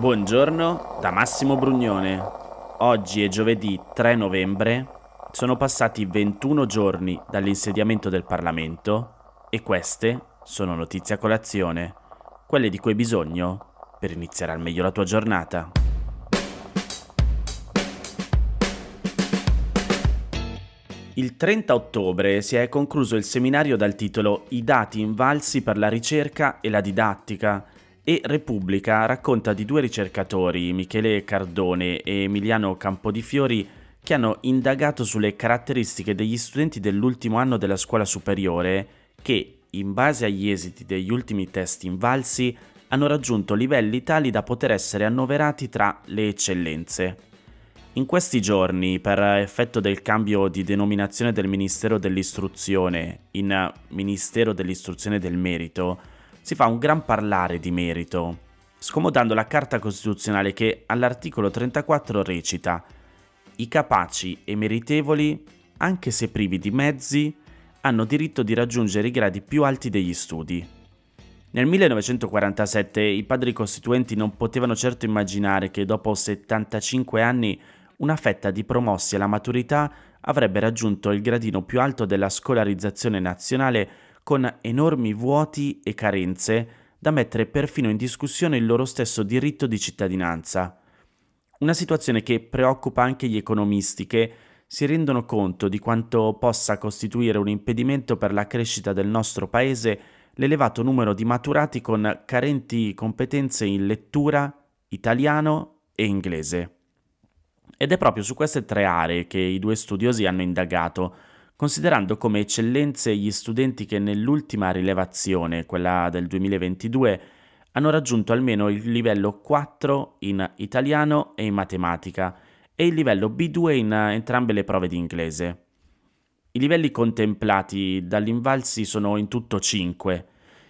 Buongiorno da Massimo Brugnone. Oggi è giovedì 3 novembre, sono passati 21 giorni dall'insediamento del Parlamento e queste sono notizie a colazione, quelle di cui hai bisogno per iniziare al meglio la tua giornata. Il 30 ottobre si è concluso il seminario dal titolo I dati invalsi per la ricerca e la didattica e Repubblica racconta di due ricercatori, Michele Cardone e Emiliano Campodifiori, che hanno indagato sulle caratteristiche degli studenti dell'ultimo anno della scuola superiore che, in base agli esiti degli ultimi test invalsi, hanno raggiunto livelli tali da poter essere annoverati tra le eccellenze. In questi giorni, per effetto del cambio di denominazione del Ministero dell'Istruzione in Ministero dell'Istruzione del Merito, si fa un gran parlare di merito, scomodando la Carta Costituzionale che all'articolo 34 recita I capaci e meritevoli, anche se privi di mezzi, hanno diritto di raggiungere i gradi più alti degli studi. Nel 1947 i padri costituenti non potevano certo immaginare che dopo 75 anni una fetta di promossi alla maturità avrebbe raggiunto il gradino più alto della scolarizzazione nazionale con enormi vuoti e carenze da mettere perfino in discussione il loro stesso diritto di cittadinanza. Una situazione che preoccupa anche gli economisti che si rendono conto di quanto possa costituire un impedimento per la crescita del nostro paese l'elevato numero di maturati con carenti competenze in lettura, italiano e inglese. Ed è proprio su queste tre aree che i due studiosi hanno indagato, considerando come eccellenze gli studenti che nell'ultima rilevazione, quella del 2022, hanno raggiunto almeno il livello 4 in italiano e in matematica e il livello B2 in entrambe le prove di inglese. I livelli contemplati dall'Invalsi sono in tutto 5.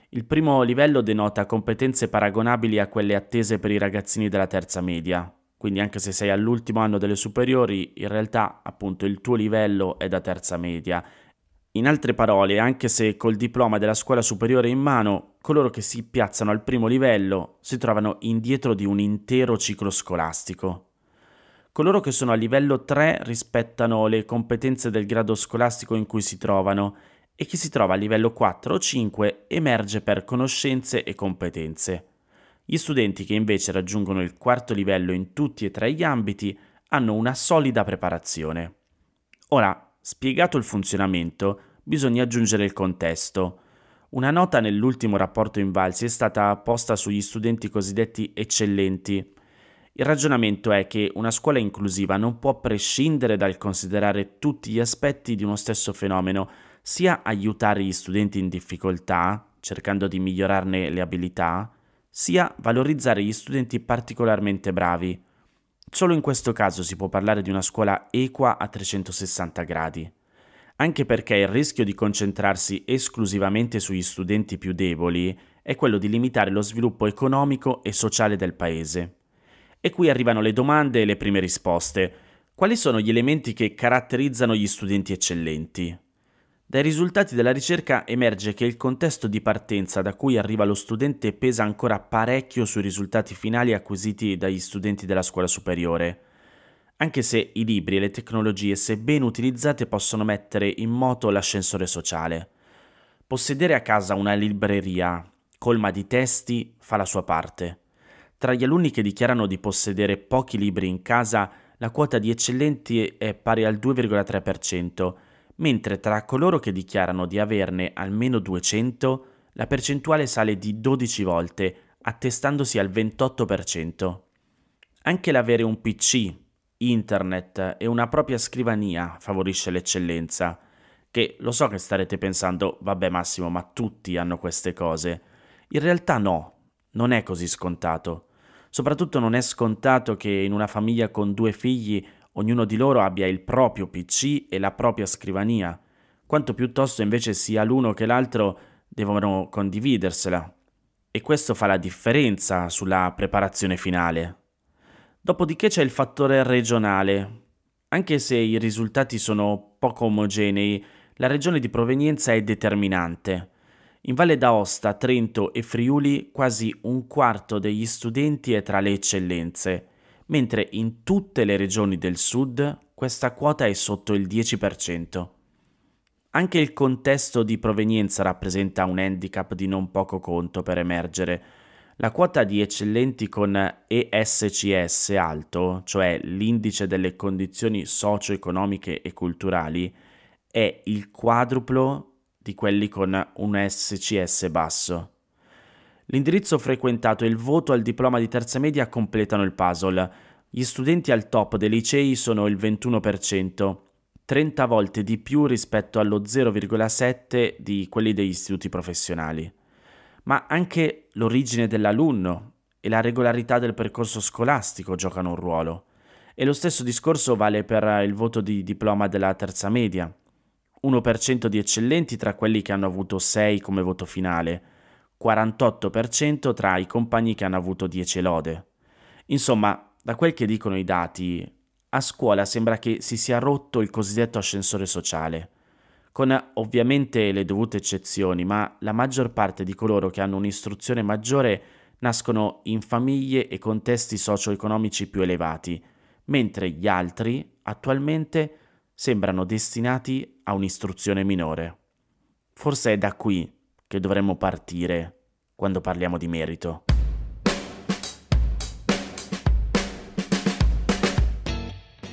Il primo livello denota competenze paragonabili a quelle attese per i ragazzini della terza media, quindi anche se sei all'ultimo anno delle superiori, in realtà appunto il tuo livello è da terza media. In altre parole, anche se col diploma della scuola superiore in mano, coloro che si piazzano al primo livello si trovano indietro di un intero ciclo scolastico. Coloro che sono a livello 3 rispettano le competenze del grado scolastico in cui si trovano e chi si trova a livello 4 o 5 emerge per conoscenze e competenze. Gli studenti che invece raggiungono il quarto livello in tutti e tre gli ambiti hanno una solida preparazione. Ora, spiegato il funzionamento, bisogna aggiungere il contesto. Una nota nell'ultimo rapporto Invalsi è stata posta sugli studenti cosiddetti eccellenti. Il ragionamento è che una scuola inclusiva non può prescindere dal considerare tutti gli aspetti di uno stesso fenomeno, sia aiutare gli studenti in difficoltà, cercando di migliorarne le abilità, sia valorizzare gli studenti particolarmente bravi. Solo in questo caso si può parlare di una scuola equa a 360 gradi, anche perché il rischio di concentrarsi esclusivamente sugli studenti più deboli è quello di limitare lo sviluppo economico e sociale del paese. E qui arrivano le domande e le prime risposte. Quali sono gli elementi che caratterizzano gli studenti eccellenti? Dai risultati della ricerca emerge che il contesto di partenza da cui arriva lo studente pesa ancora parecchio sui risultati finali acquisiti dagli studenti della scuola superiore, anche se i libri e le tecnologie, se ben utilizzate, possono mettere in moto l'ascensore sociale. Possedere a casa una libreria colma di testi fa la sua parte. Tra gli alunni che dichiarano di possedere pochi libri in casa, la quota di eccellenti è pari al 2,3%, mentre tra coloro che dichiarano di averne almeno 200 la percentuale sale di 12 volte, attestandosi al 28%. Anche l'avere un PC, internet e una propria scrivania favorisce l'eccellenza, che lo so che starete pensando, vabbè Massimo, ma tutti hanno queste cose. In realtà no, non è così scontato. Soprattutto non è scontato che in una famiglia con due figli ognuno di loro abbia il proprio PC e la propria scrivania, quanto piuttosto invece sia l'uno che l'altro devono condividersela. E questo fa la differenza sulla preparazione finale. Dopodiché c'è il fattore regionale. Anche se i risultati sono poco omogenei, la regione di provenienza è determinante. In Valle d'Aosta, Trento e Friuli quasi un quarto degli studenti è tra le eccellenze, mentre in tutte le regioni del sud questa quota è sotto il 10%. Anche il contesto di provenienza rappresenta un handicap di non poco conto per emergere. La quota di eccellenti con ESCS alto, cioè l'indice delle condizioni socio-economiche e culturali, è il quadruplo di quelli con un SCS basso. L'indirizzo frequentato e il voto al diploma di terza media completano il puzzle. Gli studenti al top dei licei sono il 21%, 30 volte di più rispetto allo 0,7 di quelli degli istituti professionali. Ma anche l'origine dell'alunno e la regolarità del percorso scolastico giocano un ruolo. E lo stesso discorso vale per il voto di diploma della terza media. 1% di eccellenti tra quelli che hanno avuto 6 come voto finale, 48% tra i compagni che hanno avuto 10 lode. Insomma, da quel che dicono i dati, a scuola sembra che si sia rotto il cosiddetto ascensore sociale, con ovviamente le dovute eccezioni, ma la maggior parte di coloro che hanno un'istruzione maggiore nascono in famiglie e contesti socio-economici più elevati, mentre gli altri attualmente sembrano destinati a un'istruzione minore. Forse è da qui che dovremmo partire quando parliamo di merito.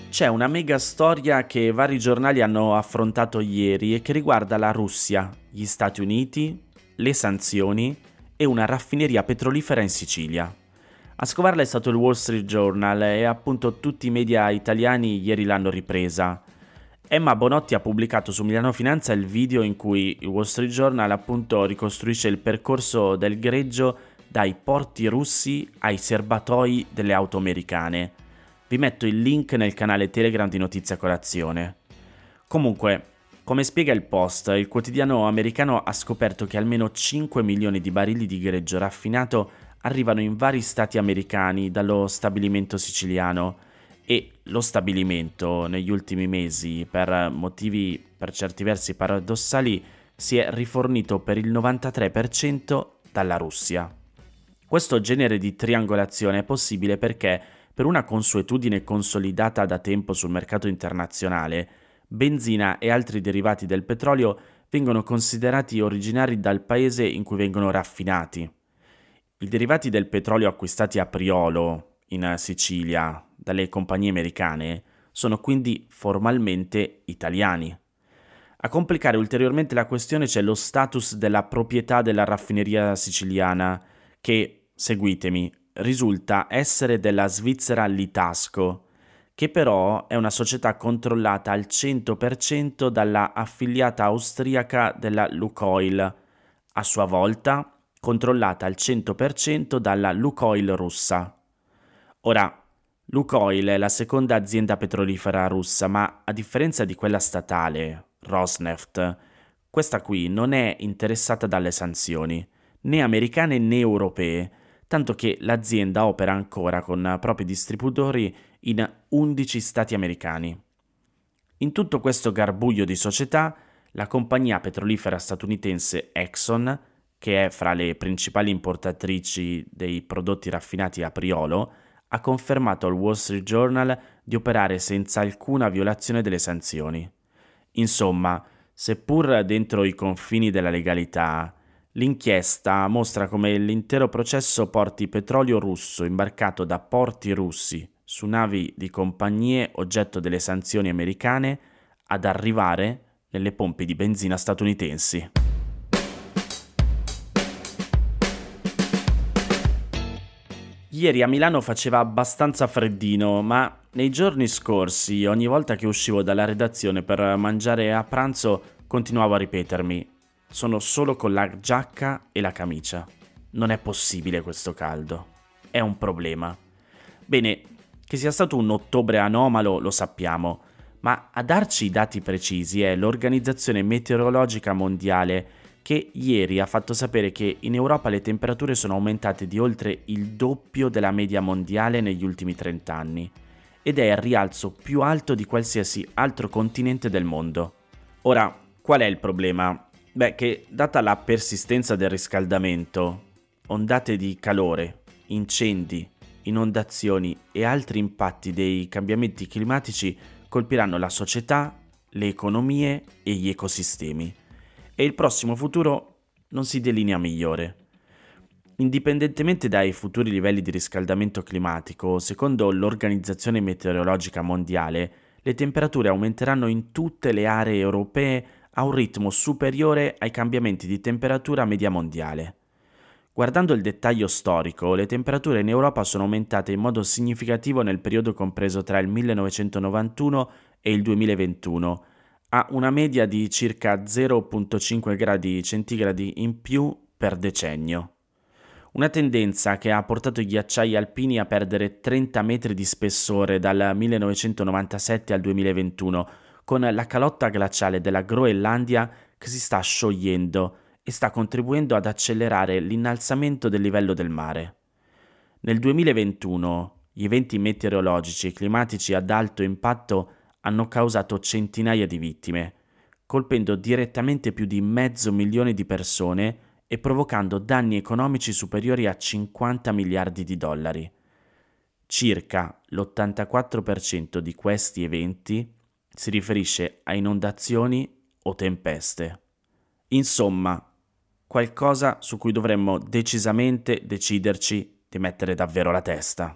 C'è una mega storia che vari giornali hanno affrontato ieri e che riguarda la Russia, gli Stati Uniti, le sanzioni e una raffineria petrolifera in Sicilia. A scovarla è stato il Wall Street Journal e appunto tutti i media italiani ieri l'hanno ripresa. Emma Bonotti ha pubblicato su Milano Finanza il video in cui il Wall Street Journal appunto ricostruisce il percorso del greggio dai porti russi ai serbatoi delle auto americane. Vi metto il link nel canale Telegram di Notizia Colazione. Comunque, come spiega il post, il quotidiano americano ha scoperto che almeno 5 milioni di barili di greggio raffinato arrivano in vari stati americani dallo stabilimento siciliano e lo stabilimento negli ultimi mesi, per motivi per certi versi paradossali, si è rifornito per il 93% dalla Russia. Questo genere di triangolazione è possibile perché, per una consuetudine consolidata da tempo sul mercato internazionale, benzina e altri derivati del petrolio vengono considerati originari dal paese in cui vengono raffinati. I derivati del petrolio acquistati a Priolo, in Sicilia, dalle compagnie americane sono quindi formalmente italiani. A complicare ulteriormente la questione c'è lo status della proprietà della raffineria siciliana che, seguitemi, risulta essere della Svizzera Litasco, che però è una società controllata al 100% dalla affiliata austriaca della Lukoil, a sua volta controllata al 100% dalla Lukoil russa. Ora, Lukoil è la seconda azienda petrolifera russa, ma a differenza di quella statale, Rosneft, questa qui non è interessata dalle sanzioni, né americane né europee, tanto che l'azienda opera ancora con propri distributori in 11 stati americani. In tutto questo garbuglio di società, la compagnia petrolifera statunitense Exxon, che è fra le principali importatrici dei prodotti raffinati a Priolo, ha confermato al Wall Street Journal di operare senza alcuna violazione delle sanzioni. Insomma, seppur dentro i confini della legalità, l'inchiesta mostra come l'intero processo porti petrolio russo imbarcato da porti russi su navi di compagnie oggetto delle sanzioni americane ad arrivare nelle pompe di benzina statunitensi. Ieri a Milano faceva abbastanza freddino, ma nei giorni scorsi, ogni volta che uscivo dalla redazione per mangiare a pranzo, continuavo a ripetermi: sono solo con la giacca e la camicia. Non è possibile questo caldo. È un problema. Bene, che sia stato un ottobre anomalo lo sappiamo, ma a darci i dati precisi è l'Organizzazione Meteorologica Mondiale che ieri ha fatto sapere che in Europa le temperature sono aumentate di oltre il doppio della media mondiale negli ultimi 30 anni ed è il rialzo più alto di qualsiasi altro continente del mondo. Ora, qual è il problema? Beh, che data la persistenza del riscaldamento, ondate di calore, incendi, inondazioni e altri impatti dei cambiamenti climatici colpiranno la società, le economie e gli ecosistemi. E il prossimo futuro non si delinea migliore. Indipendentemente dai futuri livelli di riscaldamento climatico, secondo l'Organizzazione Meteorologica Mondiale, le temperature aumenteranno in tutte le aree europee a un ritmo superiore ai cambiamenti di temperatura media mondiale. Guardando il dettaglio storico, le temperature in Europa sono aumentate in modo significativo nel periodo compreso tra il 1991 e il 2021, a una media di circa 0,5 gradi centigradi in più per decennio. Una tendenza che ha portato i ghiacciai alpini a perdere 30 metri di spessore dal 1997 al 2021, con la calotta glaciale della Groenlandia che si sta sciogliendo e sta contribuendo ad accelerare l'innalzamento del livello del mare. Nel 2021 gli eventi meteorologici e climatici ad alto impatto hanno causato centinaia di vittime, colpendo direttamente più di mezzo milione di persone e provocando danni economici superiori a 50 miliardi di dollari. Circa l'84% di questi eventi si riferisce a inondazioni o tempeste. Insomma, qualcosa su cui dovremmo decisamente deciderci di mettere davvero la testa.